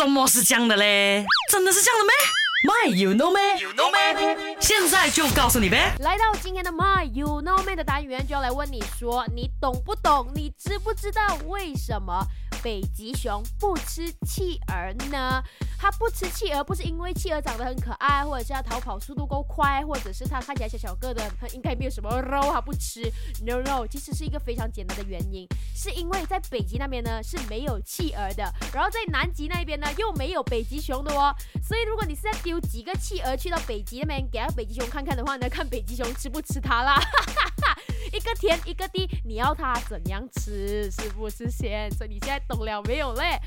什么是这样的嘞？真的是这样的咩？My you know me, you know me，？现在就告诉你呗。来到今天的 My You Know Me 的单元，就要来问你说，你懂不懂？你知不知道为什么北极熊不吃企鹅呢？它不吃企鹅，不是因为企鹅长得很可爱，或者是它逃跑速度够快，或者是它看起来小小个的，它应该没有什么肉，它不吃。No No，其实是一个非常简单的原因，是因为在北极那边呢是没有企鹅的，然后在南极那边呢又没有北极熊的哦。所以如果你是在丢几个企鹅去到北极那边给北极熊看看的话呢，看北极熊吃不吃它啦。一个甜一个地，你要它怎样吃？是不是先？所以你现在懂了没有嘞？